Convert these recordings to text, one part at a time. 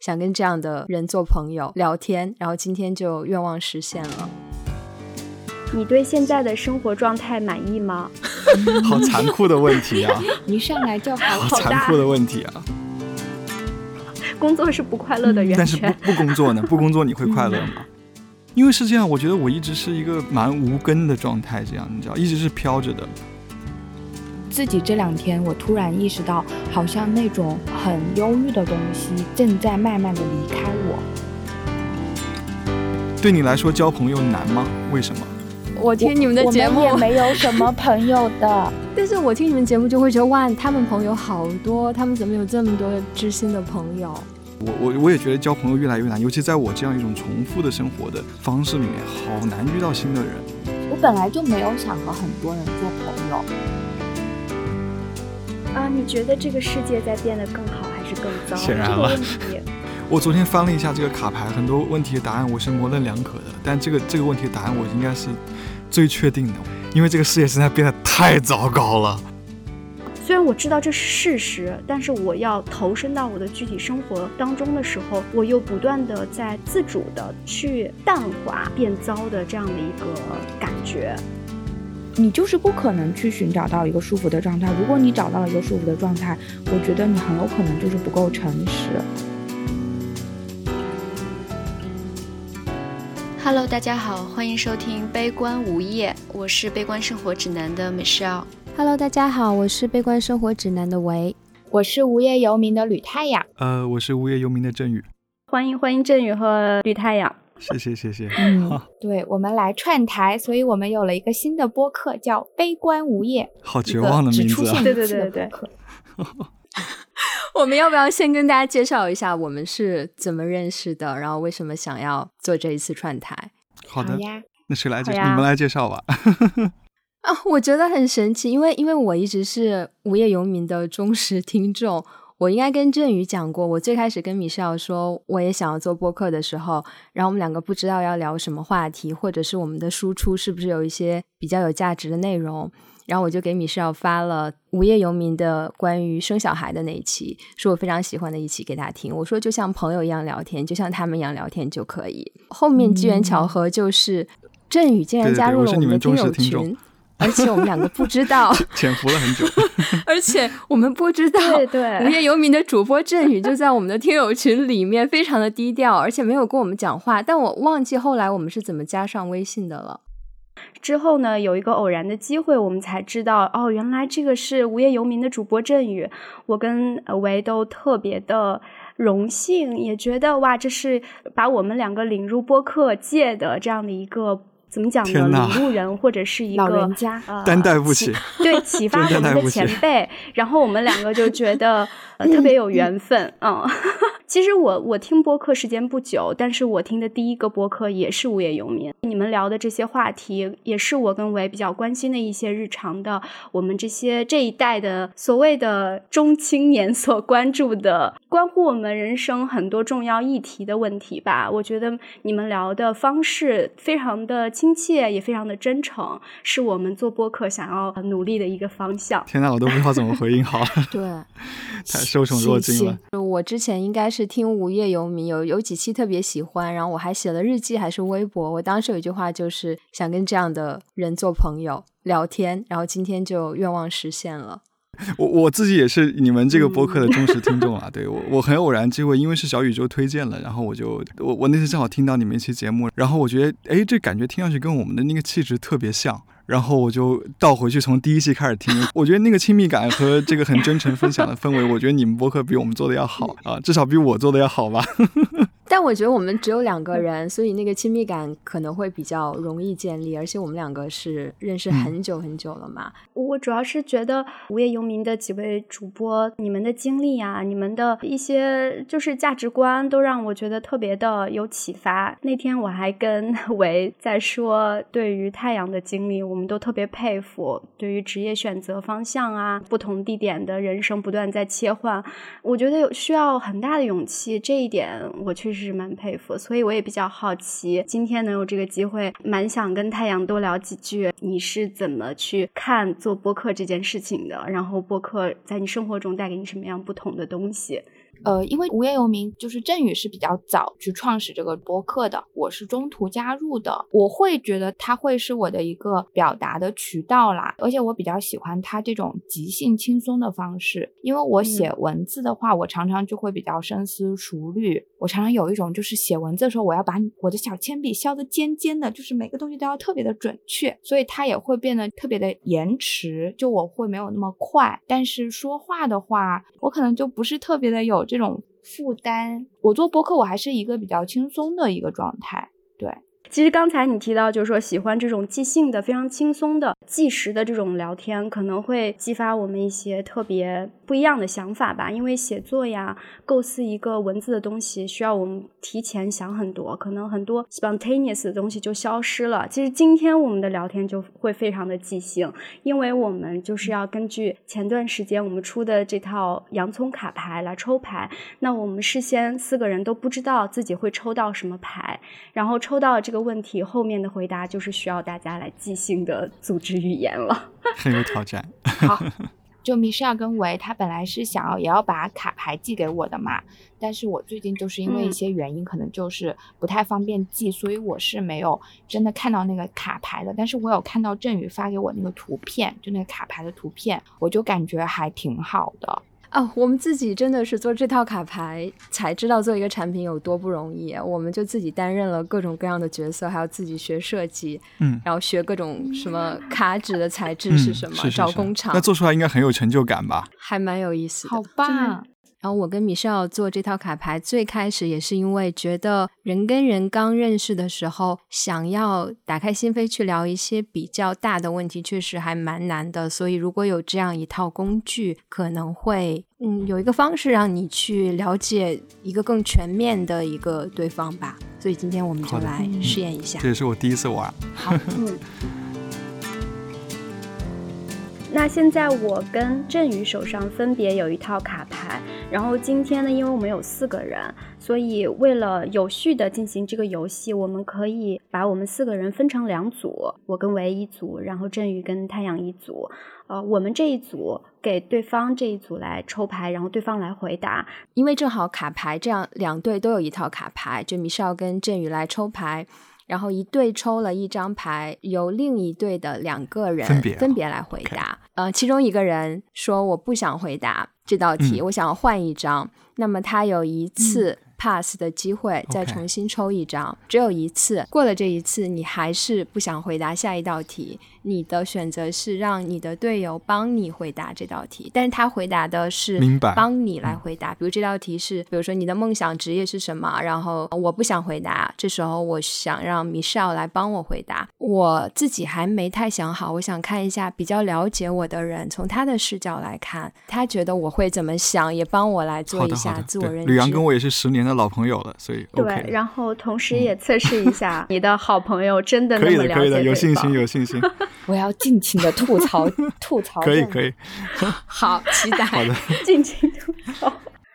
想跟这样的人做朋友聊天，然后今天就愿望实现了。你对现在的生活状态满意吗？好残酷的问题啊！一上来就好好残酷的问题啊！工作是不快乐的源泉，但是不不工作呢？不工作你会快乐吗？因为是这样，我觉得我一直是一个蛮无根的状态，这样你知道，一直是飘着的。自己这两天，我突然意识到，好像那种很忧郁的东西正在慢慢的离开我。对你来说，交朋友难吗？为什么？我听你们的节目也没有什么朋友的，但是我听你们节目就会觉得哇，他们朋友好多，他们怎么有这么多知心的朋友？我我我也觉得交朋友越来越难，尤其在我这样一种重复的生活的方式里面，好难遇到新的人。我本来就没有想和很多人做朋友。啊，你觉得这个世界在变得更好还是更糟？显然了。我昨天翻了一下这个卡牌，很多问题的答案我是模棱两可的，但这个这个问题的答案我应该是最确定的，因为这个世界实在变得太糟糕了。虽然我知道这是事实，但是我要投身到我的具体生活当中的时候，我又不断的在自主的去淡化变糟的这样的一个感觉。你就是不可能去寻找到一个舒服的状态。如果你找到了一个舒服的状态，我觉得你很有可能就是不够诚实。Hello，大家好，欢迎收听《悲观无业》，我是《悲观生活指南》的 Michelle。Hello，大家好，我是《悲观生活指南》的维，我是无业游民的吕太阳。呃，我是无业游民的振宇。欢迎欢迎振宇和吕太阳。谢谢谢谢。嗯，对，我们来串台，所以我们有了一个新的播客，叫《悲观无业》。好绝望的名字啊！对对对对。我们要不要先跟大家介绍一下我们是怎么认识的？然后为什么想要做这一次串台？好的呀，那谁来介绍？你们来介绍吧。啊，我觉得很神奇，因为因为我一直是无业游民的忠实听众。我应该跟振宇讲过，我最开始跟米少说我也想要做播客的时候，然后我们两个不知道要聊什么话题，或者是我们的输出是不是有一些比较有价值的内容。然后我就给米少发了无业游民的关于生小孩的那一期，是我非常喜欢的一期给他听。我说就像朋友一样聊天，就像他们一样聊天就可以。后面机缘巧合就是振宇竟然加入了我们的听友群，而且我们两个不知道，潜伏了很久，而且我们不知道，对对无业游民的主播振宇就在我们的听友群里面，非常的低调，而且没有跟我们讲话。但我忘记后来我们是怎么加上微信的了。之后呢，有一个偶然的机会，我们才知道哦，原来这个是无业游民的主播振宇。我跟维都特别的荣幸，也觉得哇，这是把我们两个领入播客界的这样的一个怎么讲呢？领路人或者是一个老人家，担待不起，对，启发我们的前辈。然后我们两个就觉得 特别有缘分，嗯。其实我我听播客时间不久，但是我听的第一个播客也是无业游民。你们聊的这些话题，也是我跟维比较关心的一些日常的，我们这些这一代的所谓的中青年所关注的，关乎我们人生很多重要议题的问题吧。我觉得你们聊的方式非常的亲切，也非常的真诚，是我们做播客想要努力的一个方向。天呐，我都不知道怎么回应好。对，太受宠若惊了。我之前应该是。是听无业游民有有几期特别喜欢，然后我还写了日记还是微博。我当时有一句话就是想跟这样的人做朋友聊天，然后今天就愿望实现了。我我自己也是你们这个播客的忠实听众啊，对我我很偶然机会，因为是小宇宙推荐了，然后我就我我那次正好听到你们一期节目，然后我觉得哎这感觉听上去跟我们的那个气质特别像。然后我就倒回去从第一期开始听，我觉得那个亲密感和这个很真诚分享的氛围，我觉得你们播客比我们做的要好 啊，至少比我做的要好吧。但我觉得我们只有两个人，所以那个亲密感可能会比较容易建立，而且我们两个是认识很久很久了嘛。我主要是觉得无业游民的几位主播，你们的经历啊，你们的一些就是价值观，都让我觉得特别的有启发。那天我还跟维在说，对于太阳的经历，我们都特别佩服。对于职业选择方向啊，不同地点的人生不断在切换，我觉得有需要很大的勇气。这一点我确实。是蛮佩服，所以我也比较好奇，今天能有这个机会，蛮想跟太阳多聊几句。你是怎么去看做播客这件事情的？然后播客在你生活中带给你什么样不同的东西？呃，因为无业游民就是振宇是比较早去创始这个播客的，我是中途加入的，我会觉得他会是我的一个表达的渠道啦，而且我比较喜欢他这种即兴轻松的方式，因为我写文字的话，我常常就会比较深思熟虑，我常常有一种就是写文字的时候，我要把我的小铅笔削得尖尖的，就是每个东西都要特别的准确，所以它也会变得特别的延迟，就我会没有那么快，但是说话的话，我可能就不是特别的有。这种负担，我做播客，我还是一个比较轻松的一个状态，其实刚才你提到，就是说喜欢这种即兴的、非常轻松的、即时的这种聊天，可能会激发我们一些特别不一样的想法吧。因为写作呀，构思一个文字的东西，需要我们提前想很多，可能很多 spontaneous 的东西就消失了。其实今天我们的聊天就会非常的即兴，因为我们就是要根据前段时间我们出的这套洋葱卡牌来抽牌。那我们事先四个人都不知道自己会抽到什么牌，然后抽到这个。问题后面的回答就是需要大家来即兴的组织语言了，很有挑战。好，就米歇尔跟维他本来是想要也要把卡牌寄给我的嘛，但是我最近就是因为一些原因，可能就是不太方便寄，所以我是没有真的看到那个卡牌的。但是我有看到振宇发给我那个图片，就那个卡牌的图片，我就感觉还挺好的。哦，我们自己真的是做这套卡牌才知道做一个产品有多不容易。我们就自己担任了各种各样的角色，还要自己学设计，嗯，然后学各种什么卡纸的材质是什么，找工厂，那做出来应该很有成就感吧？还蛮有意思的，好棒。然后我跟米少做这套卡牌，最开始也是因为觉得人跟人刚认识的时候，想要打开心扉去聊一些比较大的问题，确实还蛮难的。所以如果有这样一套工具，可能会嗯有一个方式让你去了解一个更全面的一个对方吧。所以今天我们就来试验一下。这也是我第一次玩。好，嗯。那现在我跟振宇手上分别有一套卡牌，然后今天呢，因为我们有四个人，所以为了有序的进行这个游戏，我们可以把我们四个人分成两组，我跟唯一组，然后振宇跟太阳一组。呃，我们这一组给对方这一组来抽牌，然后对方来回答。因为正好卡牌这样两队都有一套卡牌，就米少跟振宇来抽牌。然后一队抽了一张牌，由另一队的两个人分别分别来回答。呃，其中一个人说我不想回答这道题，我想要换一张。那么他有一次。pass 的机会，再重新抽一张，只有一次。过了这一次，你还是不想回答下一道题，你的选择是让你的队友帮你回答这道题，但是他回答的是明白帮你来回答。比如这道题是，比如说你的梦想职业是什么？然后我不想回答，这时候我想让 Michelle 来帮我回答。我自己还没太想好，我想看一下比较了解我的人，从他的视角来看，他觉得我会怎么想，也帮我来做一下自我认知。吕阳跟我也是十年的。老朋友了，所以对，然后同时也测试一下 你的好朋友真的可以的，可以的，有信心，有信心。我要尽情的吐槽，吐槽，可以，可以，好期待，好的，尽情吐槽。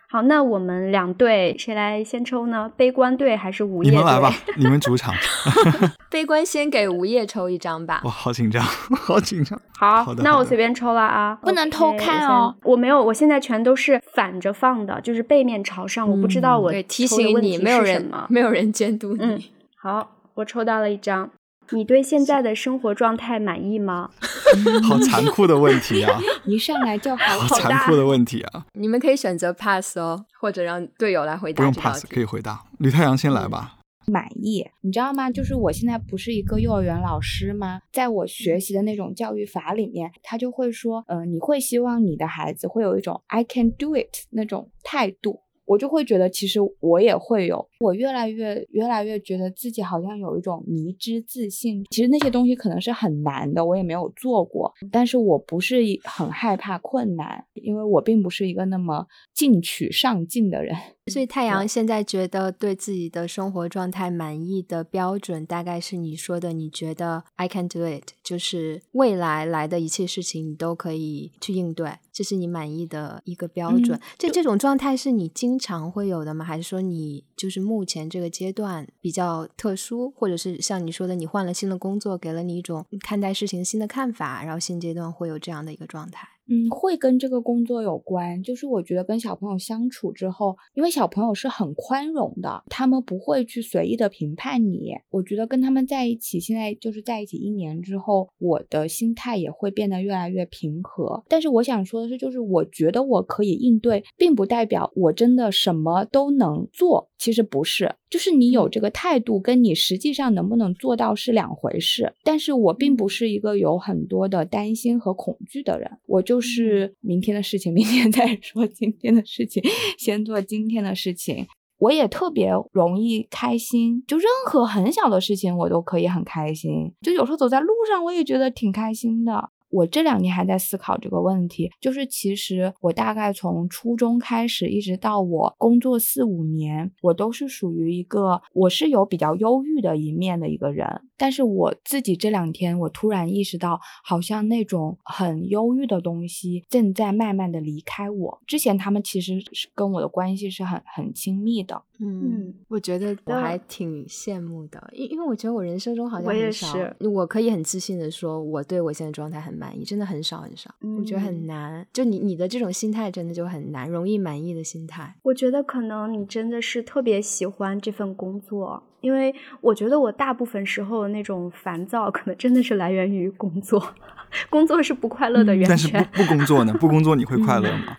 好，那我们两队谁来先抽呢？悲观队还是午夜？你们来吧，你们主场。悲观先给午夜抽一张吧。哇，好紧张，好紧张。好，那我随便抽了啊，不能偷看哦。我没有，我现在全都是反着放的，就是背面朝上。我不知道我提醒你，没有人，没有人监督你。好，我抽到了一张。你对现在的生活状态满意吗？好残酷的问题啊！一上来就好好残酷的问题啊！你们可以选择 pass 哦，或者让队友来回答。不用 pass，可以回答。吕太阳先来吧。满意，你知道吗？就是我现在不是一个幼儿园老师吗？在我学习的那种教育法里面，他就会说，呃，你会希望你的孩子会有一种 I can do it 那种态度。我就会觉得，其实我也会有，我越来越越来越觉得自己好像有一种迷之自信。其实那些东西可能是很难的，我也没有做过，但是我不是很害怕困难，因为我并不是一个那么进取上进的人。所以太阳现在觉得对自己的生活状态满意的标准，大概是你说的，你觉得 I can do it，就是未来来的一切事情你都可以去应对，这是你满意的一个标准。这这种状态是你经常会有的吗？还是说你就是目前这个阶段比较特殊，或者是像你说的，你换了新的工作，给了你一种看待事情新的看法，然后现阶段会有这样的一个状态？嗯，会跟这个工作有关。就是我觉得跟小朋友相处之后，因为小朋友是很宽容的，他们不会去随意的评判你。我觉得跟他们在一起，现在就是在一起一年之后，我的心态也会变得越来越平和。但是我想说的是，就是我觉得我可以应对，并不代表我真的什么都能做。其实不是，就是你有这个态度，跟你实际上能不能做到是两回事。但是我并不是一个有很多的担心和恐惧的人，我就是明天的事情明天再说，今天的事情先做今天的事情。我也特别容易开心，就任何很小的事情我都可以很开心，就有时候走在路上我也觉得挺开心的。我这两年还在思考这个问题，就是其实我大概从初中开始，一直到我工作四五年，我都是属于一个我是有比较忧郁的一面的一个人。但是我自己这两天，我突然意识到，好像那种很忧郁的东西正在慢慢的离开我。之前他们其实是跟我的关系是很很亲密的。嗯，我觉得我还挺羡慕的，因因为我觉得我人生中好像我也少，是，我可以很自信的说，我对我现在状态很满意，真的很少很少，我觉得很难。就你你的这种心态真的就很难，容易满意的心态。我觉得可能你真的是特别喜欢这份工作。因为我觉得我大部分时候那种烦躁，可能真的是来源于工作，工作是不快乐的源泉。但是不不工作呢？不工作你会快乐吗？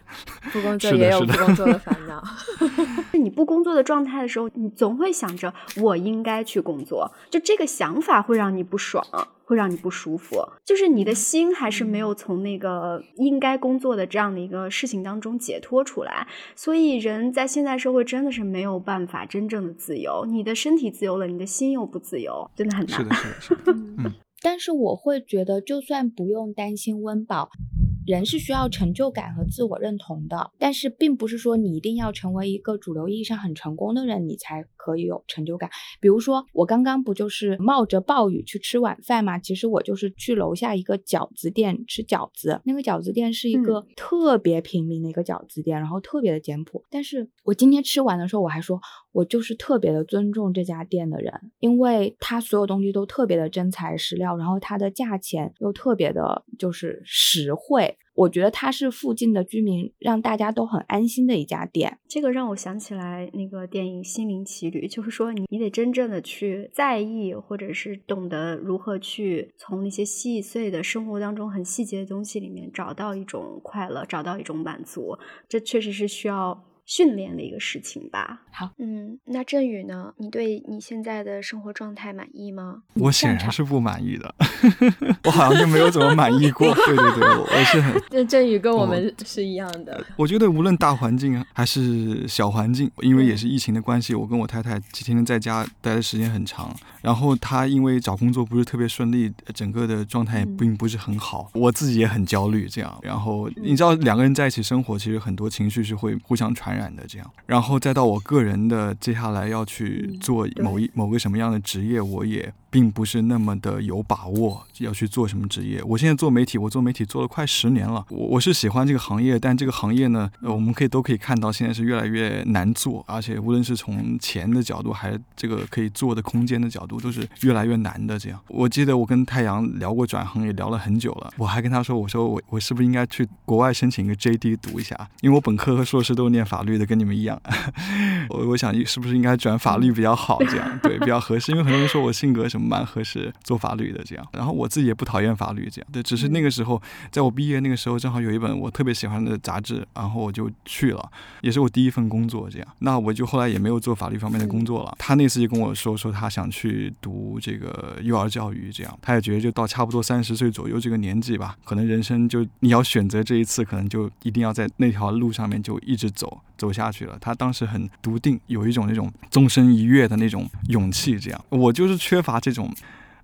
不工作也有不工作的烦恼。你不工作的状态的时候，你总会想着我应该去工作，就这个想法会让你不爽。会让你不舒服，就是你的心还是没有从那个应该工作的这样的一个事情当中解脱出来，所以人在现代社会真的是没有办法真正的自由。你的身体自由了，你的心又不自由，真的很难。是的，是的，是的。嗯，但是我会觉得，就算不用担心温饱。人是需要成就感和自我认同的，但是并不是说你一定要成为一个主流意义上很成功的人，你才可以有成就感。比如说，我刚刚不就是冒着暴雨去吃晚饭吗？其实我就是去楼下一个饺子店吃饺子。那个饺子店是一个特别平民的一个饺子店，然后特别的简朴。但是我今天吃完的时候，我还说，我就是特别的尊重这家店的人，因为他所有东西都特别的真材实料，然后它的价钱又特别的，就是实惠。我觉得它是附近的居民让大家都很安心的一家店。这个让我想起来那个电影《心灵奇旅》，就是说你得真正的去在意，或者是懂得如何去从那些细碎的生活当中很细节的东西里面找到一种快乐，找到一种满足。这确实是需要。训练的一个事情吧。好，嗯，那振宇呢？你对你现在的生活状态满意吗？我显然是不满意的，我好像就没有怎么满意过。对对对，我是很。这振宇跟我们是一样的。我觉得无论大环境还是小环境，因为也是疫情的关系，我跟我太太天天在家待的时间很长。然后她因为找工作不是特别顺利，整个的状态并不是很好。我自己也很焦虑，这样。然后你知道，两个人在一起生活，其实很多情绪是会互相传。染的这样，然后再到我个人的接下来要去做某一某个什么样的职业，我也。并不是那么的有把握要去做什么职业。我现在做媒体，我做媒体做了快十年了。我我是喜欢这个行业，但这个行业呢，我们可以都可以看到，现在是越来越难做，而且无论是从钱的角度，还是这个可以做的空间的角度，都是越来越难的。这样，我记得我跟太阳聊过转行，也聊了很久了。我还跟他说，我说我我是不是应该去国外申请一个 JD 读一下？因为我本科和硕士都是念法律的，跟你们一样。我我想是不是应该转法律比较好？这样对比较合适，因为很多人说我性格什么。蛮合适做法律的这样，然后我自己也不讨厌法律这样，对，只是那个时候，在我毕业那个时候，正好有一本我特别喜欢的杂志，然后我就去了，也是我第一份工作这样。那我就后来也没有做法律方面的工作了。他那次就跟我说，说他想去读这个幼儿教育这样，他也觉得就到差不多三十岁左右这个年纪吧，可能人生就你要选择这一次，可能就一定要在那条路上面就一直走走下去了。他当时很笃定，有一种那种纵身一跃的那种勇气这样。我就是缺乏这。种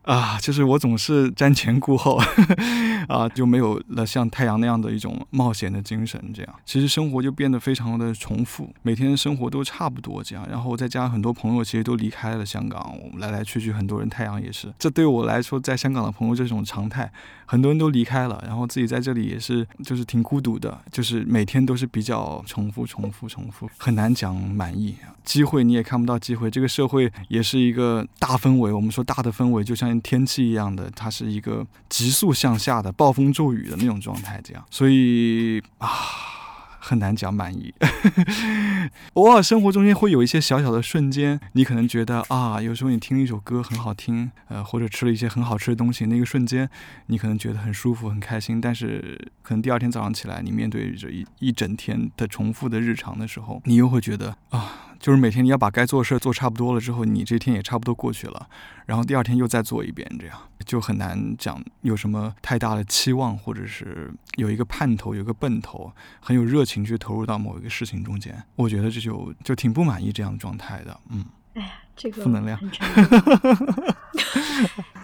啊，就是我总是瞻前顾后，啊，就没有了像太阳那样的一种冒险的精神。这样，其实生活就变得非常的重复，每天生活都差不多这样。然后再加上很多朋友其实都离开了香港，我们来来去去，很多人太阳也是。这对我来说，在香港的朋友这种常态，很多人都离开了，然后自己在这里也是，就是挺孤独的，就是每天都是比较重复、重复、重复，很难讲满意。机会你也看不到机会，这个社会也是一个大氛围。我们说大的氛围，就像。像天气一样的，它是一个急速向下的暴风骤雨的那种状态，这样，所以啊。很难讲满意，偶尔生活中间会有一些小小的瞬间，你可能觉得啊，有时候你听一首歌很好听，呃，或者吃了一些很好吃的东西，那个瞬间你可能觉得很舒服、很开心。但是可能第二天早上起来，你面对着一一整天的重复的日常的时候，你又会觉得啊。就是每天你要把该做的事做差不多了之后，你这天也差不多过去了，然后第二天又再做一遍，这样就很难讲有什么太大的期望，或者是有一个盼头、有一个奔头，很有热情去投入到某一个事情中间。我觉得这就就挺不满意这样的状态的。嗯，哎呀，这个负能量。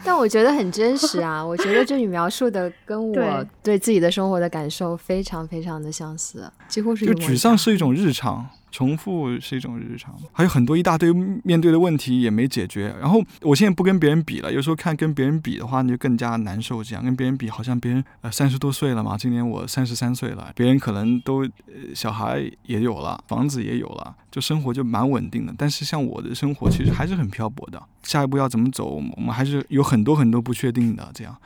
但我觉得很真实啊！我觉得这你描述的跟我对自己的生活的感受非常非常的相似，几乎是就沮丧是一种日常。重复是一种日常，还有很多一大堆面对的问题也没解决。然后我现在不跟别人比了，有时候看跟别人比的话，你就更加难受。这样跟别人比，好像别人呃三十多岁了嘛，今年我三十三岁了，别人可能都小孩也有了，房子也有了，就生活就蛮稳定的。但是像我的生活其实还是很漂泊的，下一步要怎么走，我们还是有很多很多不确定的。这样。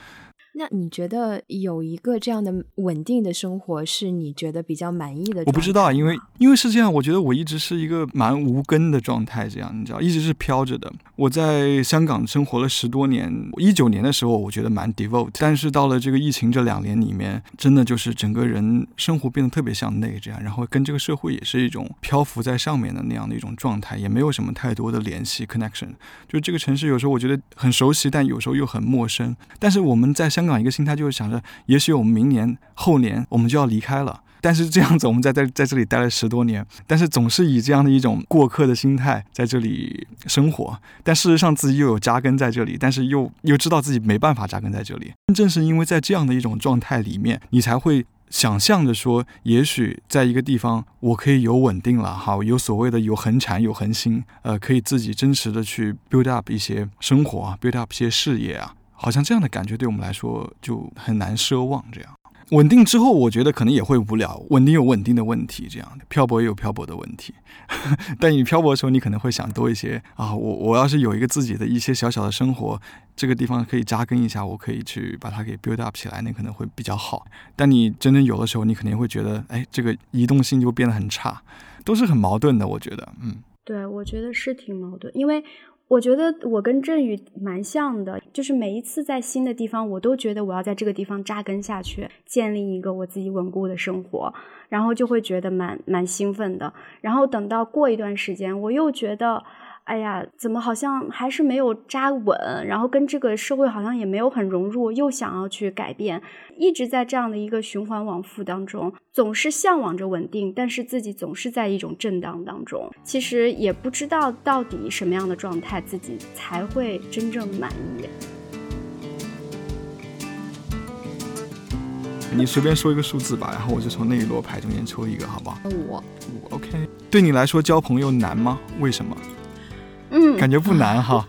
那你觉得有一个这样的稳定的生活是你觉得比较满意的？我不知道，因为因为是这样，我觉得我一直是一个蛮无根的状态，这样你知道，一直是飘着的。我在香港生活了十多年，一九年的时候我觉得蛮 devote，但是到了这个疫情这两年里面，真的就是整个人生活变得特别向内，这样，然后跟这个社会也是一种漂浮在上面的那样的一种状态，也没有什么太多的联系 connection。就这个城市有时候我觉得很熟悉，但有时候又很陌生。但是我们在香。香港一个心态就是想着，也许我们明年、后年我们就要离开了。但是这样子，我们在在在这里待了十多年，但是总是以这样的一种过客的心态在这里生活。但事实上自己又有扎根在这里，但是又又知道自己没办法扎根在这里。正是因为在这样的一种状态里面，你才会想象着说，也许在一个地方我可以有稳定了，好有所谓的有恒产有恒心，呃，可以自己真实的去 build up 一些生活啊，build up 一些事业啊。好像这样的感觉对我们来说就很难奢望。这样稳定之后，我觉得可能也会无聊。稳定有稳定的问题，这样的漂泊也有漂泊的问题。但你漂泊的时候，你可能会想多一些啊。我我要是有一个自己的一些小小的生活，这个地方可以扎根一下，我可以去把它给 build up 起来，那可能会比较好。但你真正有的时候，你肯定会觉得，哎，这个移动性就变得很差，都是很矛盾的。我觉得，嗯，对，我觉得是挺矛盾，因为。我觉得我跟振宇蛮像的，就是每一次在新的地方，我都觉得我要在这个地方扎根下去，建立一个我自己稳固的生活，然后就会觉得蛮蛮兴奋的。然后等到过一段时间，我又觉得。哎呀，怎么好像还是没有扎稳？然后跟这个社会好像也没有很融入，又想要去改变，一直在这样的一个循环往复当中，总是向往着稳定，但是自己总是在一种震荡当中。其实也不知道到底什么样的状态自己才会真正满意。你随便说一个数字吧，然后我就从那一摞牌中间抽一个，好不好？五五，OK。对你来说交朋友难吗？为什么？嗯，感觉不难哈。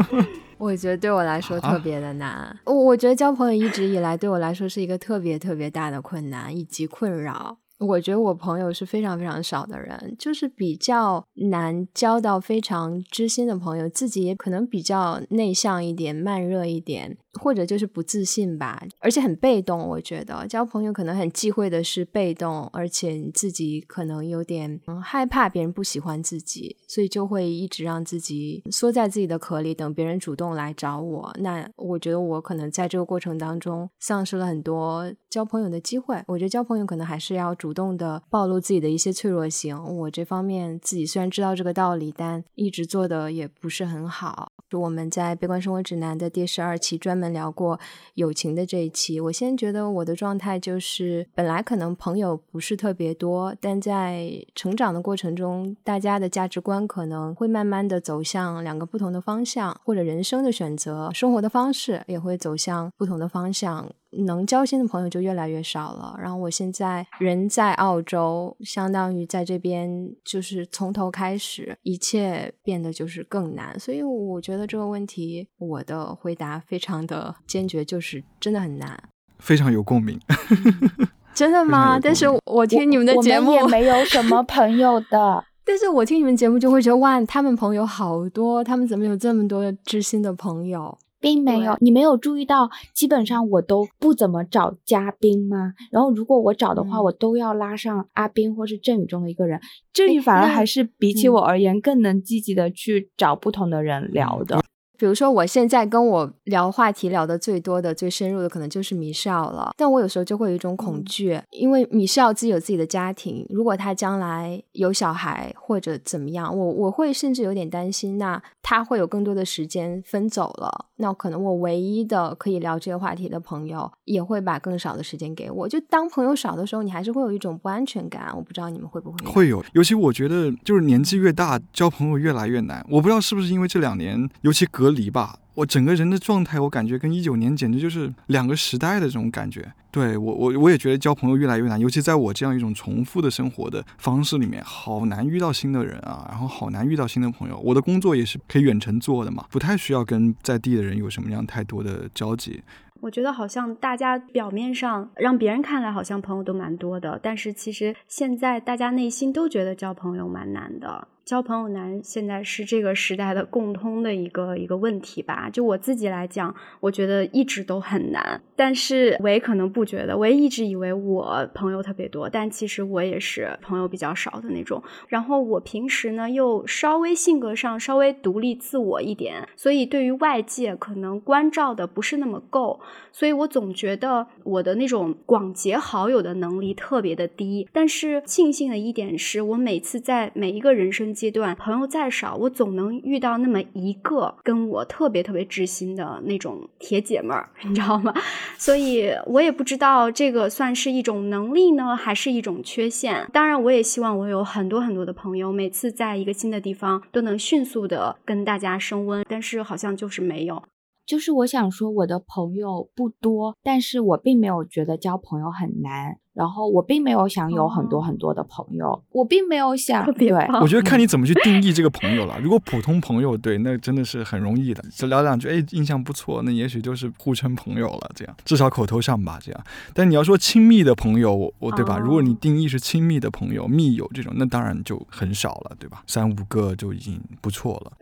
我觉得对我来说特别的难。我我觉得交朋友一直以来对我来说是一个特别特别大的困难以及困扰。我觉得我朋友是非常非常少的人，就是比较难交到非常知心的朋友，自己也可能比较内向一点、慢热一点。或者就是不自信吧，而且很被动。我觉得交朋友可能很忌讳的是被动，而且你自己可能有点嗯害怕别人不喜欢自己，所以就会一直让自己缩在自己的壳里，等别人主动来找我。那我觉得我可能在这个过程当中丧失了很多交朋友的机会。我觉得交朋友可能还是要主动的暴露自己的一些脆弱性。我这方面自己虽然知道这个道理，但一直做的也不是很好。就我们在《悲观生活指南》的第十二期专门聊过友情的这一期，我先觉得我的状态就是，本来可能朋友不是特别多，但在成长的过程中，大家的价值观可能会慢慢的走向两个不同的方向，或者人生的选择、生活的方式也会走向不同的方向。能交心的朋友就越来越少了。然后我现在人在澳洲，相当于在这边就是从头开始，一切变得就是更难。所以我觉得这个问题，我的回答非常的坚决，就是真的很难。非常有共鸣。真的吗？但是我听你们的节目也没有 什么朋友的。但是我听你们节目就会觉得哇，他们朋友好多，他们怎么有这么多知心的朋友？并没有，你没有注意到，基本上我都不怎么找嘉宾吗？然后如果我找的话，我都要拉上阿斌或是振宇中的一个人，振宇反而还是比起我而言更能积极的去找不同的人聊的。比如说，我现在跟我聊话题聊的最多的、最深入的，可能就是米少了。但我有时候就会有一种恐惧，因为米少自己有自己的家庭，如果他将来有小孩或者怎么样，我我会甚至有点担心，那他会有更多的时间分走了，那可能我唯一的可以聊这个话题的朋友也会把更少的时间给我。就当朋友少的时候，你还是会有一种不安全感。我不知道你们会不会会有，尤其我觉得就是年纪越大，交朋友越来越难。我不知道是不是因为这两年，尤其隔。隔离吧，我整个人的状态，我感觉跟一九年简直就是两个时代的这种感觉。对我，我我也觉得交朋友越来越难，尤其在我这样一种重复的生活的方式里面，好难遇到新的人啊，然后好难遇到新的朋友。我的工作也是可以远程做的嘛，不太需要跟在地的人有什么样太多的交集。我觉得好像大家表面上让别人看来好像朋友都蛮多的，但是其实现在大家内心都觉得交朋友蛮难的。交朋友难，现在是这个时代的共通的一个一个问题吧。就我自己来讲，我觉得一直都很难。但是我也可能不觉得，我也一直以为我朋友特别多，但其实我也是朋友比较少的那种。然后我平时呢又稍微性格上稍微独立自我一点，所以对于外界可能关照的不是那么够。所以我总觉得我的那种广结好友的能力特别的低。但是庆幸的一点是，我每次在每一个人生。阶段朋友再少，我总能遇到那么一个跟我特别特别知心的那种铁姐们儿，你知道吗？所以我也不知道这个算是一种能力呢，还是一种缺陷。当然，我也希望我有很多很多的朋友，每次在一个新的地方都能迅速的跟大家升温，但是好像就是没有。就是我想说，我的朋友不多，但是我并没有觉得交朋友很难。然后我并没有想有很多很多的朋友，我并没有想。对，我觉得看你怎么去定义这个朋友了。如果普通朋友，对，那真的是很容易的，只聊两句，哎，印象不错，那也许就是互称朋友了，这样至少口头上吧，这样。但你要说亲密的朋友，我对吧？如果你定义是亲密的朋友、密友这种，那当然就很少了，对吧？三五个就已经不错了。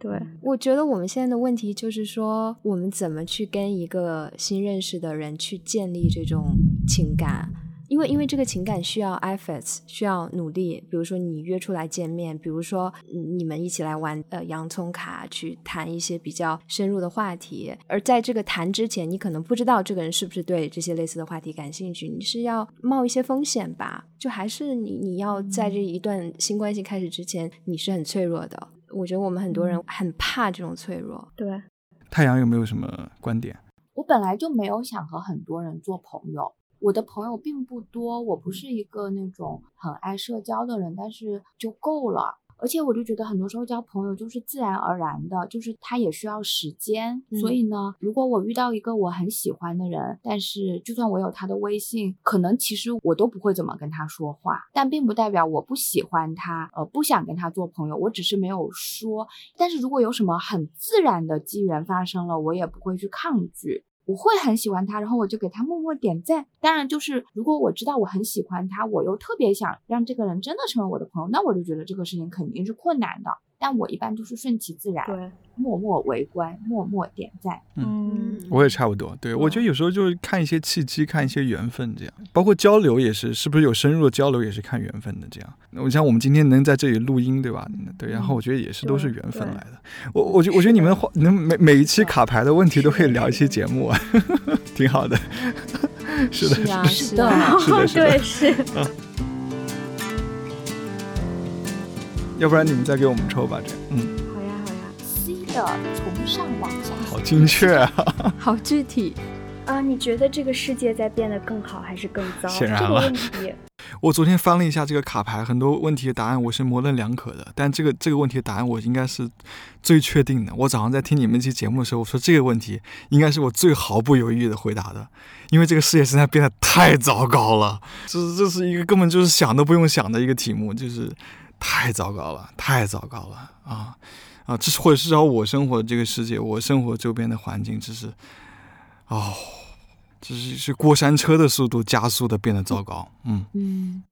对，我觉得我们现在的问题就是说，我们怎么去跟一个新认识的人去建立这种情感？因为因为这个情感需要 efforts，需要努力。比如说你约出来见面，比如说你们一起来玩呃洋葱卡，去谈一些比较深入的话题。而在这个谈之前，你可能不知道这个人是不是对这些类似的话题感兴趣，你是要冒一些风险吧？就还是你你要在这一段新关系开始之前，你是很脆弱的。我觉得我们很多人很怕这种脆弱。对，太阳有没有什么观点？我本来就没有想和很多人做朋友，我的朋友并不多，我不是一个那种很爱社交的人，但是就够了。而且我就觉得很多时候交朋友就是自然而然的，就是他也需要时间。所以呢，如果我遇到一个我很喜欢的人，但是就算我有他的微信，可能其实我都不会怎么跟他说话。但并不代表我不喜欢他，呃，不想跟他做朋友，我只是没有说。但是如果有什么很自然的机缘发生了，我也不会去抗拒。我会很喜欢他，然后我就给他默默点赞。当然，就是如果我知道我很喜欢他，我又特别想让这个人真的成为我的朋友，那我就觉得这个事情肯定是困难的。但我一般都是顺其自然，对，默默围观，默默点赞。嗯，我也差不多。对，我觉得有时候就是看一些契机，看一些缘分，这样。包括交流也是，是不是有深入的交流也是看缘分的。这样，我像我们今天能在这里录音，对吧？对，然后我觉得也是都是缘分来的。我，我觉，我觉得你们能每每一期卡牌的问题都可以聊一期节目啊，挺好的。是的，是的，是的，对，是。要不然你们再给我们抽吧，这样。嗯，好呀，好呀。C 的从上往下，好精确啊，好具体啊！你觉得这个世界在变得更好还是更糟？显然了。我昨天翻了一下这个卡牌，很多问题的答案我是模棱两可的，但这个这个问题的答案我应该是最确定的。我早上在听你们这期节目的时候，我说这个问题应该是我最毫不犹豫的回答的，因为这个世界现在变得太糟糕了，这这是一个根本就是想都不用想的一个题目，就是。太糟糕了，太糟糕了啊啊！这是或者至少我生活的这个世界，我生活周边的环境，这是哦，这是是过山车的速度加速的变得糟糕。嗯嗯，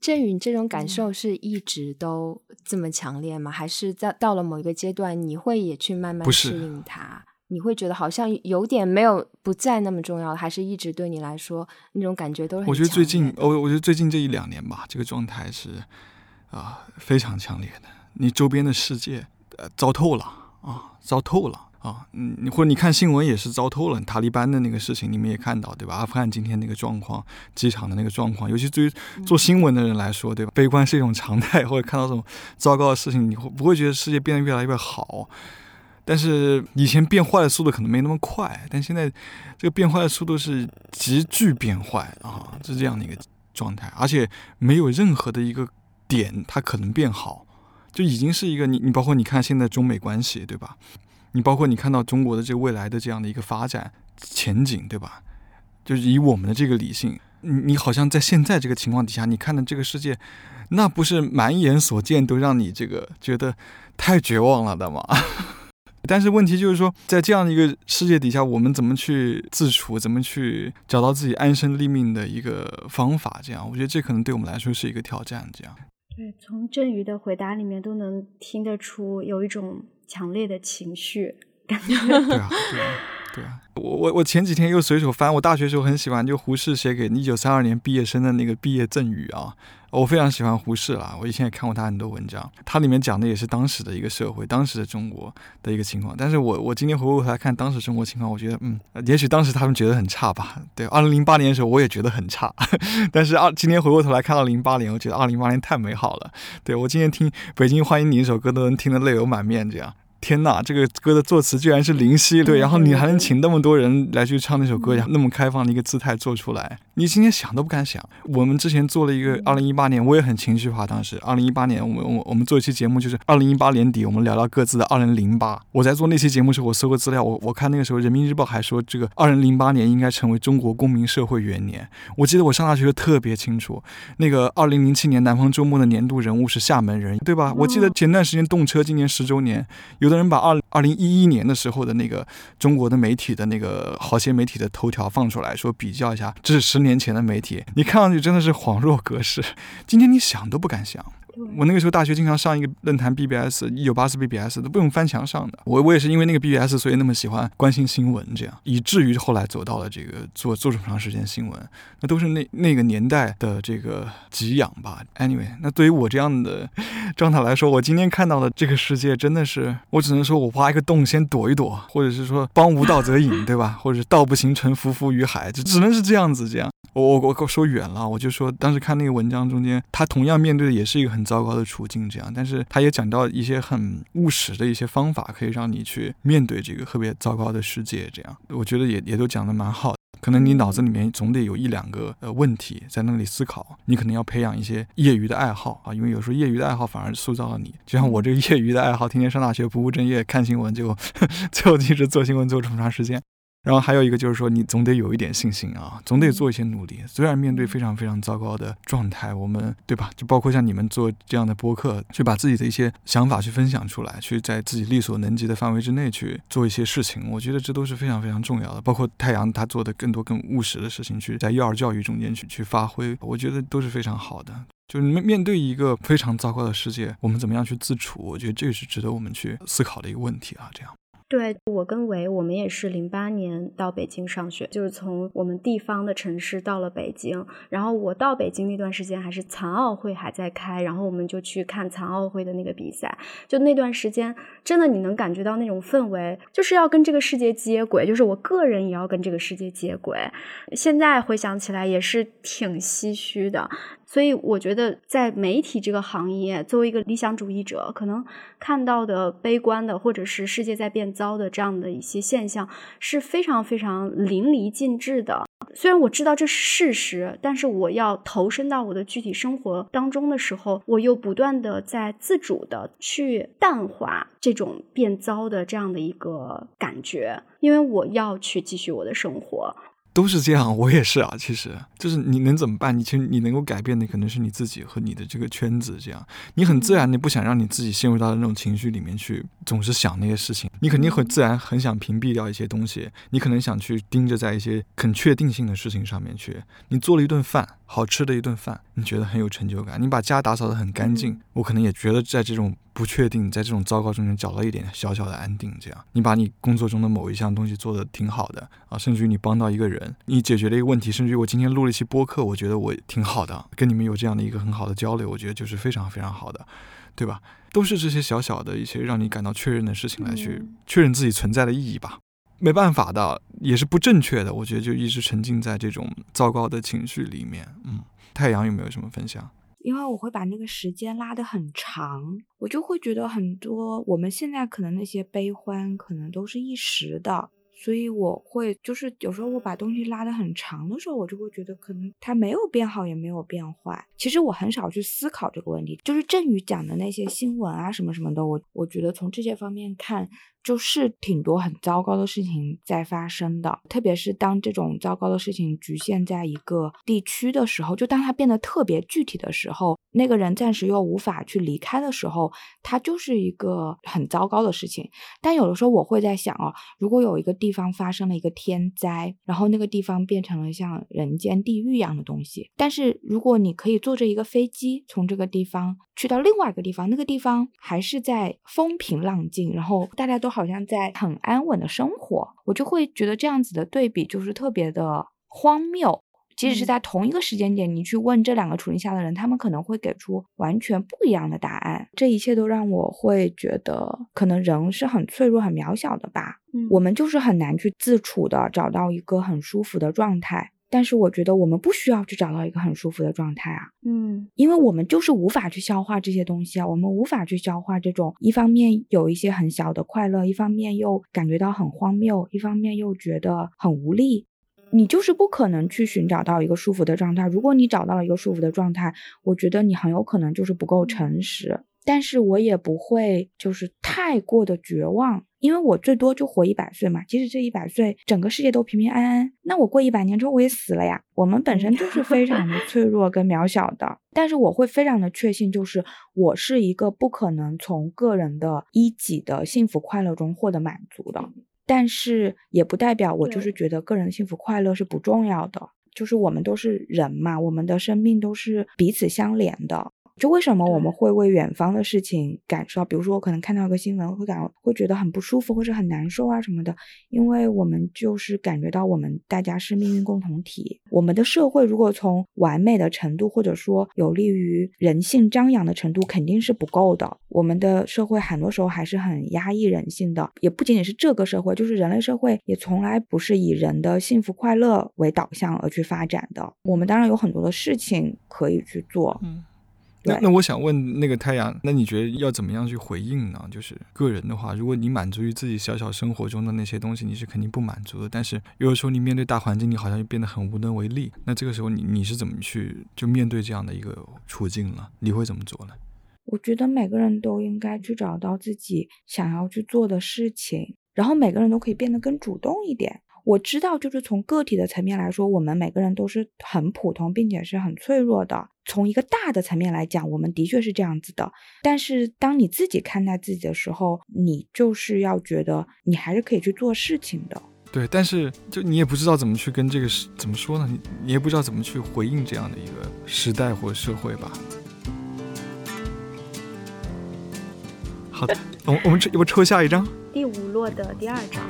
振宇，这种感受是一直都这么强烈吗？还是在到了某一个阶段，你会也去慢慢适应它？你会觉得好像有点没有不再那么重要，还是一直对你来说那种感觉都是？我觉得最近，我我觉得最近这一两年吧，这个状态是啊非常强烈的。你周边的世界呃糟透了啊，糟透了啊！嗯，或者你看新闻也是糟透了。塔利班的那个事情你们也看到对吧？阿富汗今天那个状况，机场的那个状况，尤其对于做新闻的人来说对吧？悲观是一种常态，或者看到这种糟糕的事情，你会不会觉得世界变得越来越好？但是以前变坏的速度可能没那么快，但现在这个变坏的速度是急剧变坏啊，是这样的一个状态，而且没有任何的一个点它可能变好，就已经是一个你你包括你看现在中美关系对吧？你包括你看到中国的这个未来的这样的一个发展前景对吧？就是以我们的这个理性，你你好像在现在这个情况底下，你看的这个世界，那不是满眼所见都让你这个觉得太绝望了的吗？但是问题就是说，在这样的一个世界底下，我们怎么去自处，怎么去找到自己安身立命的一个方法？这样，我觉得这可能对我们来说是一个挑战。这样，对，从振宇的回答里面都能听得出有一种强烈的情绪感觉。对啊。我我我前几天又随手翻，我大学时候很喜欢，就胡适写给一九三二年毕业生的那个毕业赠语啊。我非常喜欢胡适啦，我以前也看过他很多文章，他里面讲的也是当时的一个社会，当时的中国的一个情况。但是我我今天回过头来看当时中国情况，我觉得，嗯，也许当时他们觉得很差吧。对，二零零八年的时候我也觉得很差，但是二今天回过头来看到零八年，我觉得二零零八年太美好了。对我今天听《北京欢迎你》一首歌都能听得泪流满面，这样。天呐，这个歌的作词居然是林夕，对，然后你还能请那么多人来去唱那首歌，然后那么开放的一个姿态做出来，你今天想都不敢想。我们之前做了一个二零一八年，我也很情绪化。当时二零一八年，我们我我们做一期节目，就是二零一八年底，我们聊聊各自的二零零八。我在做那期节目时，候，我搜过资料，我我看那个时候人民日报还说，这个二零零八年应该成为中国公民社会元年。我记得我上大学就特别清楚，那个二零零七年南方周末的年度人物是厦门人，对吧？我记得前段时间动车今年十周年，有的人把二二零一一年的时候的那个中国的媒体的那个好些媒体的头条放出来说比较一下，这是十年前的媒体，你看上去真的是恍若隔世。今天你想都不敢想。我那个时候大学经常上一个论坛 BBS，一九八四 BBS 都不用翻墙上的。我我也是因为那个 BBS，所以那么喜欢关心新闻，这样以至于后来走到了这个做做这么长时间新闻，那都是那那个年代的这个给养吧。Anyway，那对于我这样的状态来说，我今天看到的这个世界真的是，我只能说我挖一个洞先躲一躲，或者是说帮无道则隐，对吧？或者道不行沉浮浮于海，就只能是这样子这样。我我我说远了，我就说当时看那个文章中间，他同样面对的也是一个很很糟糕的处境，这样，但是他也讲到一些很务实的一些方法，可以让你去面对这个特别糟糕的世界，这样，我觉得也也都讲的蛮好。可能你脑子里面总得有一两个呃问题在那里思考，你可能要培养一些业余的爱好啊，因为有时候业余的爱好反而塑造了你。就像我这个业余的爱好，天天上大学不务正业看新闻，就最后一直做新闻做这么长时间。然后还有一个就是说，你总得有一点信心啊，总得做一些努力。虽然面对非常非常糟糕的状态，我们对吧？就包括像你们做这样的播客，去把自己的一些想法去分享出来，去在自己力所能及的范围之内去做一些事情，我觉得这都是非常非常重要的。包括太阳他做的更多更务实的事情，去在幼儿教育中间去去发挥，我觉得都是非常好的。就是面面对一个非常糟糕的世界，我们怎么样去自处？我觉得这个是值得我们去思考的一个问题啊，这样。对我跟维，我们也是零八年到北京上学，就是从我们地方的城市到了北京。然后我到北京那段时间，还是残奥会还在开，然后我们就去看残奥会的那个比赛。就那段时间，真的你能感觉到那种氛围，就是要跟这个世界接轨，就是我个人也要跟这个世界接轨。现在回想起来，也是挺唏嘘的。所以我觉得，在媒体这个行业，作为一个理想主义者，可能看到的悲观的，或者是世界在变糟的这样的一些现象，是非常非常淋漓尽致的。虽然我知道这是事实，但是我要投身到我的具体生活当中的时候，我又不断的在自主的去淡化这种变糟的这样的一个感觉，因为我要去继续我的生活。都是这样，我也是啊。其实就是你能怎么办？你其实你能够改变的可能是你自己和你的这个圈子。这样，你很自然，的不想让你自己陷入到那种情绪里面去，总是想那些事情。你肯定很自然，很想屏蔽掉一些东西。你可能想去盯着在一些很确定性的事情上面去。你做了一顿饭。好吃的一顿饭，你觉得很有成就感。你把家打扫得很干净，我可能也觉得在这种不确定、在这种糟糕中间找到一点小小的安定。这样，你把你工作中的某一项东西做得挺好的啊，甚至于你帮到一个人，你解决了一个问题，甚至于我今天录了一期播客，我觉得我挺好的，跟你们有这样的一个很好的交流，我觉得就是非常非常好的，对吧？都是这些小小的一些让你感到确认的事情来去确认自己存在的意义吧。没办法的，也是不正确的。我觉得就一直沉浸在这种糟糕的情绪里面。嗯，太阳有没有什么分享？因为我会把那个时间拉得很长，我就会觉得很多我们现在可能那些悲欢，可能都是一时的。所以我会就是有时候我把东西拉得很长的时候，我就会觉得可能它没有变好，也没有变坏。其实我很少去思考这个问题。就是振宇讲的那些新闻啊什么什么的，我我觉得从这些方面看。就是挺多很糟糕的事情在发生的，特别是当这种糟糕的事情局限在一个地区的时候，就当它变得特别具体的时候，那个人暂时又无法去离开的时候，它就是一个很糟糕的事情。但有的时候我会在想哦，如果有一个地方发生了一个天灾，然后那个地方变成了像人间地狱一样的东西，但是如果你可以坐着一个飞机从这个地方去到另外一个地方，那个地方还是在风平浪静，然后大家都。好像在很安稳的生活，我就会觉得这样子的对比就是特别的荒谬。即使是在同一个时间点，你去问这两个处境下的人，他们可能会给出完全不一样的答案。这一切都让我会觉得，可能人是很脆弱、很渺小的吧。嗯，我们就是很难去自处的找到一个很舒服的状态。但是我觉得我们不需要去找到一个很舒服的状态啊，嗯，因为我们就是无法去消化这些东西啊，我们无法去消化这种一方面有一些很小的快乐，一方面又感觉到很荒谬，一方面又觉得很无力，你就是不可能去寻找到一个舒服的状态。如果你找到了一个舒服的状态，我觉得你很有可能就是不够诚实。但是我也不会就是太过的绝望，因为我最多就活一百岁嘛。即使这一百岁整个世界都平平安安，那我过一百年之后我也死了呀。我们本身就是非常的 脆弱跟渺小的，但是我会非常的确信，就是我是一个不可能从个人的一己的幸福快乐中获得满足的。但是也不代表我就是觉得个人幸福快乐是不重要的，就是我们都是人嘛，我们的生命都是彼此相连的。就为什么我们会为远方的事情感受到，比如说我可能看到一个新闻，会感会觉得很不舒服或者很难受啊什么的，因为我们就是感觉到我们大家是命运共同体。我们的社会如果从完美的程度或者说有利于人性张扬的程度，肯定是不够的。我们的社会很多时候还是很压抑人性的，也不仅仅是这个社会，就是人类社会也从来不是以人的幸福快乐为导向而去发展的。我们当然有很多的事情可以去做，嗯。那那我想问那个太阳，那你觉得要怎么样去回应呢？就是个人的话，如果你满足于自己小小生活中的那些东西，你是肯定不满足的。但是有的时候你面对大环境，你好像又变得很无能为力。那这个时候你你是怎么去就面对这样的一个处境了？你会怎么做呢？我觉得每个人都应该去找到自己想要去做的事情，然后每个人都可以变得更主动一点。我知道，就是从个体的层面来说，我们每个人都是很普通，并且是很脆弱的。从一个大的层面来讲，我们的确是这样子的。但是，当你自己看待自己的时候，你就是要觉得你还是可以去做事情的。对，但是就你也不知道怎么去跟这个怎么说呢？你你也不知道怎么去回应这样的一个时代或社会吧。好的，我我们抽，我抽下一张？第五摞的第二张。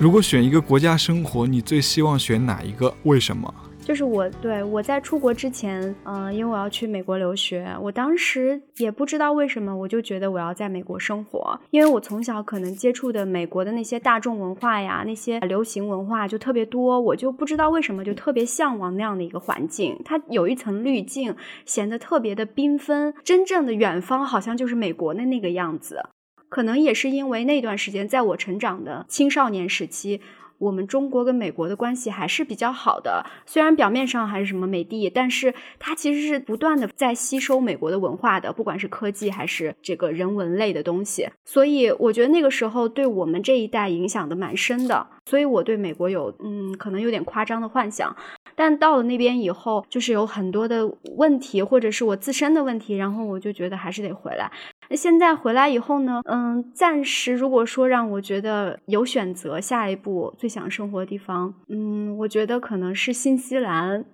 如果选一个国家生活，你最希望选哪一个？为什么？就是我对我在出国之前，嗯，因为我要去美国留学，我当时也不知道为什么，我就觉得我要在美国生活，因为我从小可能接触的美国的那些大众文化呀，那些流行文化就特别多，我就不知道为什么就特别向往那样的一个环境，它有一层滤镜，显得特别的缤纷，真正的远方好像就是美国的那个样子。可能也是因为那段时间，在我成长的青少年时期，我们中国跟美国的关系还是比较好的。虽然表面上还是什么美帝，但是它其实是不断的在吸收美国的文化的，不管是科技还是这个人文类的东西。所以我觉得那个时候对我们这一代影响的蛮深的。所以我对美国有嗯，可能有点夸张的幻想。但到了那边以后，就是有很多的问题，或者是我自身的问题，然后我就觉得还是得回来。那现在回来以后呢，嗯，暂时如果说让我觉得有选择，下一步最想生活的地方，嗯，我觉得可能是新西兰。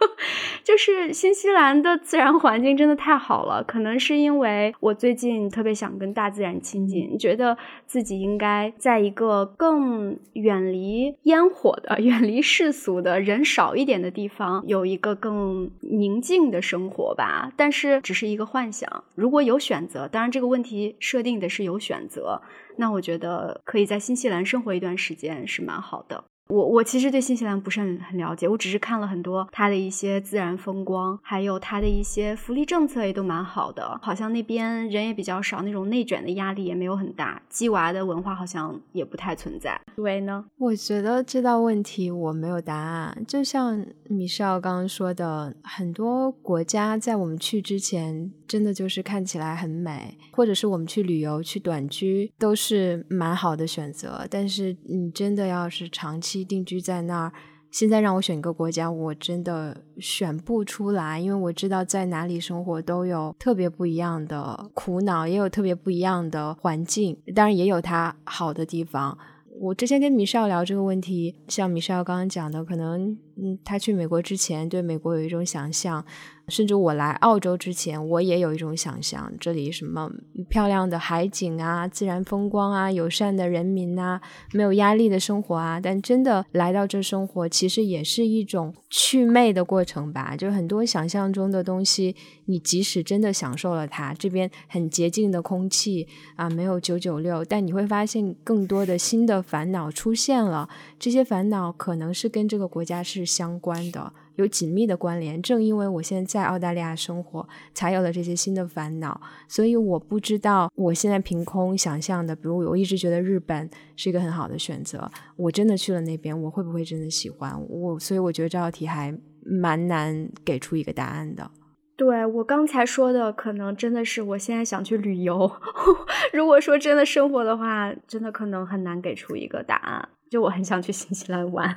就是新西兰的自然环境真的太好了，可能是因为我最近特别想跟大自然亲近，觉得自己应该在一个更远离烟火的、远离世俗的人少一点的地方，有一个更宁静的生活吧。但是只是一个幻想，如果有选择，当然这个问题设定的是有选择，那我觉得可以在新西兰生活一段时间是蛮好的。我我其实对新西兰不是很很了解，我只是看了很多它的一些自然风光，还有它的一些福利政策也都蛮好的，好像那边人也比较少，那种内卷的压力也没有很大，鸡娃的文化好像也不太存在。对呢？我觉得这道问题我没有答案，就像米少刚刚说的，很多国家在我们去之前，真的就是看起来很美，或者是我们去旅游去短居都是蛮好的选择，但是你真的要是长期。定居在那儿，现在让我选一个国家，我真的选不出来，因为我知道在哪里生活都有特别不一样的苦恼，也有特别不一样的环境，当然也有它好的地方。我之前跟米少聊这个问题，像米少刚刚讲的，可能嗯，他去美国之前对美国有一种想象。甚至我来澳洲之前，我也有一种想象，这里什么漂亮的海景啊、自然风光啊、友善的人民啊、没有压力的生活啊。但真的来到这生活，其实也是一种祛魅的过程吧。就很多想象中的东西，你即使真的享受了它，这边很洁净的空气啊，没有九九六，但你会发现更多的新的烦恼出现了。这些烦恼可能是跟这个国家是相关的。有紧密的关联。正因为我现在在澳大利亚生活，才有了这些新的烦恼。所以我不知道，我现在凭空想象的，比如我一直觉得日本是一个很好的选择。我真的去了那边，我会不会真的喜欢我？所以我觉得这道题还蛮难给出一个答案的。对我刚才说的，可能真的是我现在想去旅游。如果说真的生活的话，真的可能很难给出一个答案。就我很想去新西兰玩。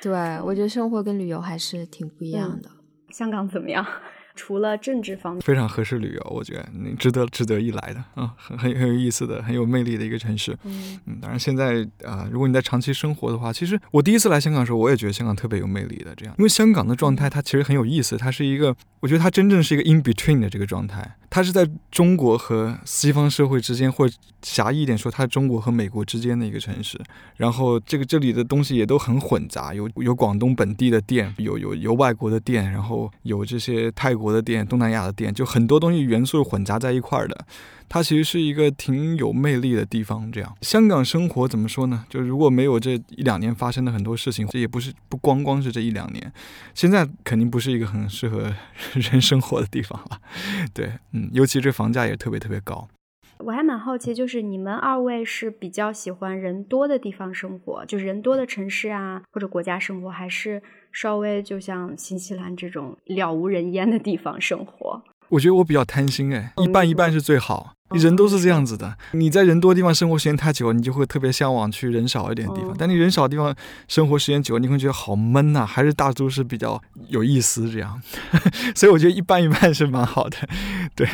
对，我觉得生活跟旅游还是挺不一样的。香港怎么样？除了政治方面，非常合适旅游，我觉得你值得值得一来的，啊，很很很有意思的，很有魅力的一个城市。嗯嗯，当然现在啊，如果你在长期生活的话，其实我第一次来香港的时候，我也觉得香港特别有魅力的。这样，因为香港的状态它其实很有意思，它是一个，我觉得它真正是一个 in between 的这个状态。它是在中国和西方社会之间，或者狭义一点说，它中国和美国之间的一个城市。然后这个这里的东西也都很混杂，有有广东本地的店，有有有外国的店，然后有这些泰国国的店、东南亚的店，就很多东西元素混杂在一块儿的。它其实是一个挺有魅力的地方。这样，香港生活怎么说呢？就如果没有这一两年发生的很多事情，这也不是不光光是这一两年，现在肯定不是一个很适合 人生活的地方了。对，嗯，尤其这房价也特别特别高。我还蛮好奇，就是你们二位是比较喜欢人多的地方生活，就是人多的城市啊，或者国家生活，还是稍微就像新西兰这种了无人烟的地方生活？我觉得我比较贪心哎，一半一半是最好。人都是这样子的，你在人多地方生活时间太久，你就会特别向往去人少一点的地方。但你人少的地方生活时间久，你会觉得好闷呐，还是大都市比较有意思这样。所以我觉得一半一半是蛮好的。对，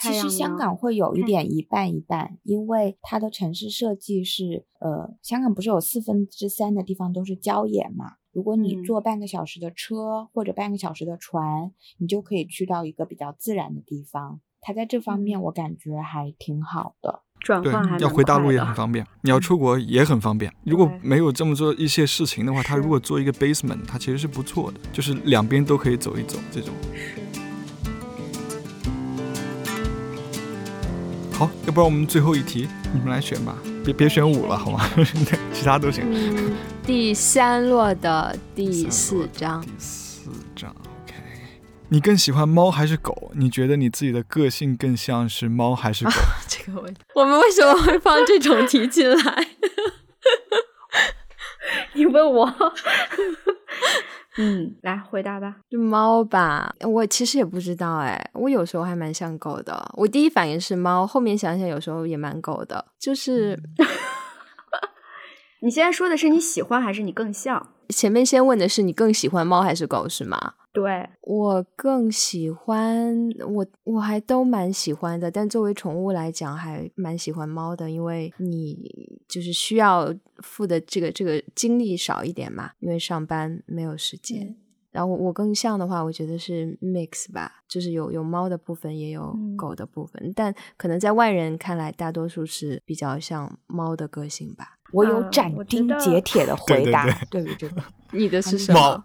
其实香港会有一点一半一半，因为它的城市设计是，呃，香港不是有四分之三的地方都是郊野嘛？如果你坐半个小时的车或者半个小时的船，你就可以去到一个比较自然的地方。它在这方面我感觉还挺好的，转换还要回大陆也很方便，你要出国也很方便。如果没有这么做一些事情的话，它如果做一个 basement，它其实是不错的，就是两边都可以走一走这种。好，要不然我们最后一题你们来选吧，别别选五了好吗？其他都行。第三落的第四张。第四张。你更喜欢猫还是狗？你觉得你自己的个性更像是猫还是狗？这个问题，我们为什么会放这种题进来？你问我，嗯，来回答吧。猫吧，我其实也不知道哎，我有时候还蛮像狗的。我第一反应是猫，后面想想有时候也蛮狗的。就是 你现在说的是你喜欢还是你更像？前面先问的是你更喜欢猫还是狗是吗？对我更喜欢我我还都蛮喜欢的，但作为宠物来讲，还蛮喜欢猫的，因为你就是需要付的这个这个精力少一点嘛，因为上班没有时间。然后我更像的话，我觉得是 mix 吧，就是有有猫的部分，也有狗的部分，但可能在外人看来，大多数是比较像猫的个性吧。我有斩钉截铁的 回答，对于这个，你的是 什么？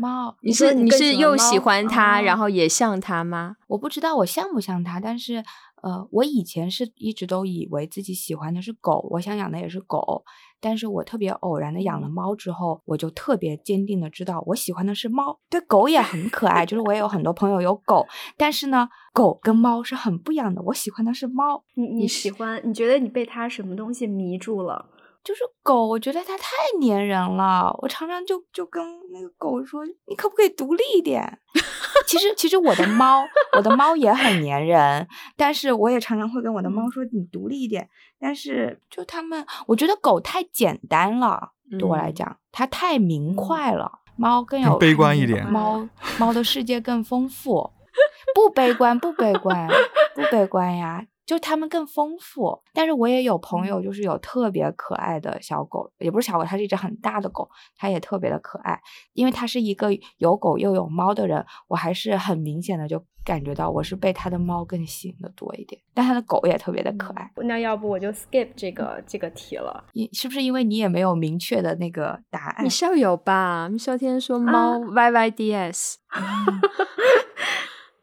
猫？你是你是又喜欢它，然后也像它吗？我不知道我像不像它，但是。呃，我以前是一直都以为自己喜欢的是狗，我想养的也是狗，但是我特别偶然的养了猫之后，我就特别坚定的知道我喜欢的是猫。对，狗也很可爱，就是我也有很多朋友有狗，但是呢，狗跟猫是很不一样的，我喜欢的是猫。你你喜欢？你觉得你被它什么东西迷住了？就是狗，我觉得它太粘人了。我常常就就跟那个狗说：“你可不可以独立一点？” 其实，其实我的猫，我的猫也很粘人，但是我也常常会跟我的猫说：“你独立一点。”但是，就它们，我觉得狗太简单了，对我来讲，它太明快了。猫更有悲观一点，猫猫的世界更丰富，不悲观，不悲观，不悲观呀。就他们更丰富，但是我也有朋友，就是有特别可爱的小狗，也不是小狗，它是一只很大的狗，它也特别的可爱。因为它是一个有狗又有猫的人，我还是很明显的就感觉到我是被它的猫更吸引的多一点，但它的狗也特别的可爱。那要不我就 skip 这个这个题了，你是不是因为你也没有明确的那个答案？你校友吧？你校天说猫 Y Y D S。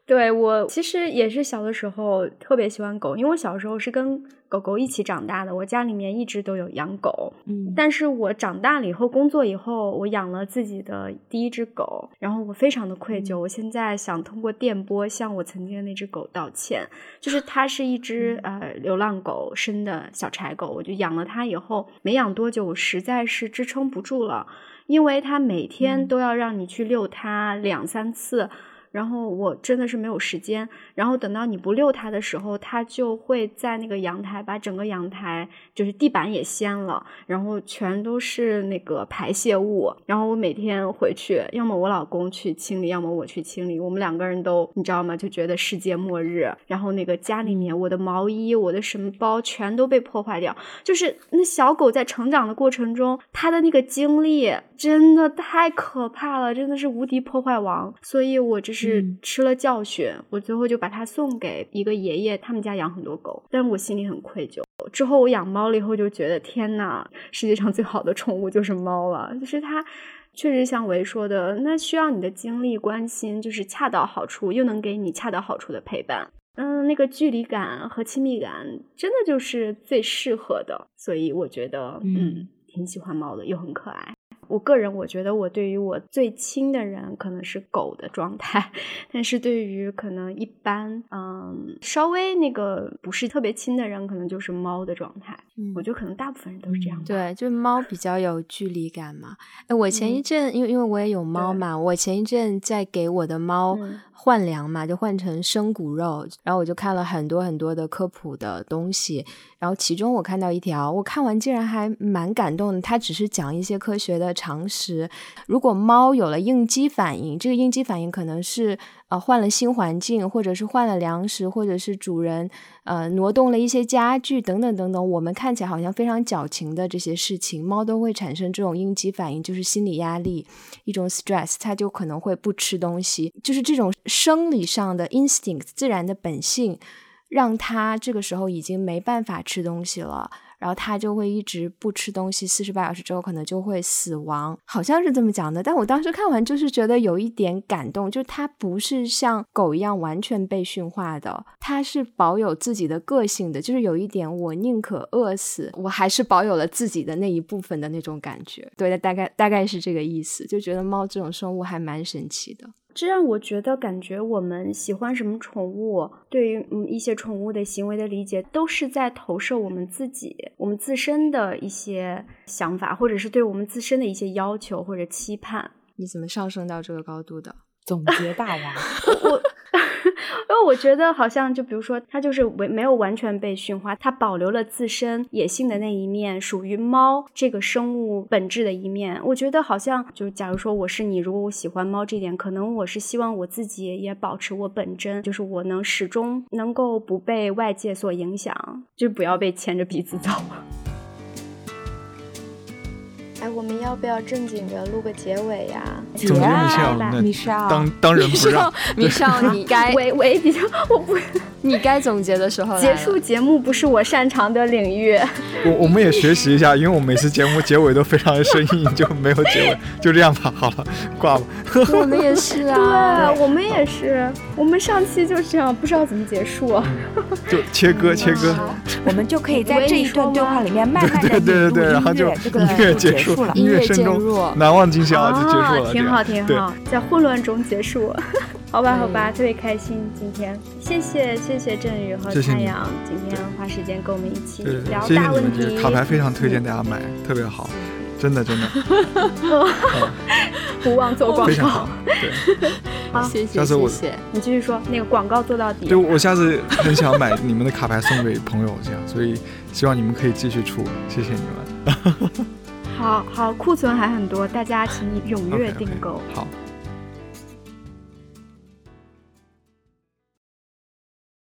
对我其实也是小的时候特别喜欢狗，因为我小时候是跟狗狗一起长大的，我家里面一直都有养狗。嗯，但是我长大了以后，工作以后，我养了自己的第一只狗，然后我非常的愧疚。我现在想通过电波向我曾经的那只狗道歉，就是它是一只呃流浪狗生的小柴狗，我就养了它以后，没养多久，我实在是支撑不住了，因为它每天都要让你去遛它两三次。然后我真的是没有时间，然后等到你不遛它的时候，它就会在那个阳台把整个阳台就是地板也掀了，然后全都是那个排泄物。然后我每天回去，要么我老公去清理，要么我去清理。我们两个人都你知道吗？就觉得世界末日。然后那个家里面，我的毛衣、我的什么包全都被破坏掉。就是那小狗在成长的过程中，它的那个经历真的太可怕了，真的是无敌破坏王。所以我这。是吃了教训，我最后就把它送给一个爷爷，他们家养很多狗，但是我心里很愧疚。之后我养猫了以后，就觉得天呐，世界上最好的宠物就是猫了，就是它确实像维说的，那需要你的精力关心，就是恰到好处，又能给你恰到好处的陪伴。嗯，那个距离感和亲密感，真的就是最适合的，所以我觉得，嗯，挺喜欢猫的，又很可爱。我个人我觉得，我对于我最亲的人可能是狗的状态，但是对于可能一般，嗯，稍微那个不是特别亲的人，可能就是猫的状态。嗯，我觉得可能大部分人都是这样。对，就是猫比较有距离感嘛。哎，我前一阵，因为因为我也有猫嘛，我前一阵在给我的猫换粮嘛，就换成生骨肉，然后我就看了很多很多的科普的东西。然后其中我看到一条，我看完竟然还蛮感动的。它只是讲一些科学的常识。如果猫有了应激反应，这个应激反应可能是啊换了新环境，或者是换了粮食，或者是主人呃挪动了一些家具等等等等。我们看起来好像非常矫情的这些事情，猫都会产生这种应激反应，就是心理压力一种 stress，它就可能会不吃东西，就是这种生理上的 instinct 自然的本性。让它这个时候已经没办法吃东西了，然后他就会一直不吃东西，四十八小时之后可能就会死亡，好像是这么讲的。但我当时看完就是觉得有一点感动，就是它不是像狗一样完全被驯化的，它是保有自己的个性的，就是有一点我宁可饿死，我还是保有了自己的那一部分的那种感觉。对，大概大概是这个意思，就觉得猫这种生物还蛮神奇的。这让我觉得，感觉我们喜欢什么宠物，对于嗯一些宠物的行为的理解，都是在投射我们自己、我们自身的一些想法，或者是对我们自身的一些要求或者期盼。你怎么上升到这个高度的？总结大王，我。因为我觉得好像就比如说，它就是没没有完全被驯化，它保留了自身野性的那一面，属于猫这个生物本质的一面。我觉得好像就假如说我是你，如果我喜欢猫这点，可能我是希望我自己也保持我本真，就是我能始终能够不被外界所影响，就不要被牵着鼻子走。我们要不要正经的录个结尾呀？总结米少，那米少，当当仁不让。米少，你该我我比较，我不，你该总结的时候结束节目不是我擅长的领域。我我们也学习一下，因为我每次节目结尾都非常的生硬，就没有结尾，就这样吧。好了，挂吧。我们也是啊，对，我们也是。我们上期就是这样，不知道怎么结束，就切割 切割。我们就可以在这一段对话里面慢慢的对对对对，然后就音乐结束了，音乐声中难忘今宵就结束了，挺好挺好，在混乱中结束。好吧好吧，特别开心今天，谢谢谢谢振宇和太阳今天花时间跟我们一起聊大问题。卡牌非常推荐大家买，特别好，真的真的。不忘做广告，非常好。对，好，谢谢。下次我你继续说，那个广告做到底。对，我下次很想买你们的卡牌送给朋友，这样，所以希望你们可以继续出，谢谢你们。好好，库存还很多，大家请你踊跃订购。好。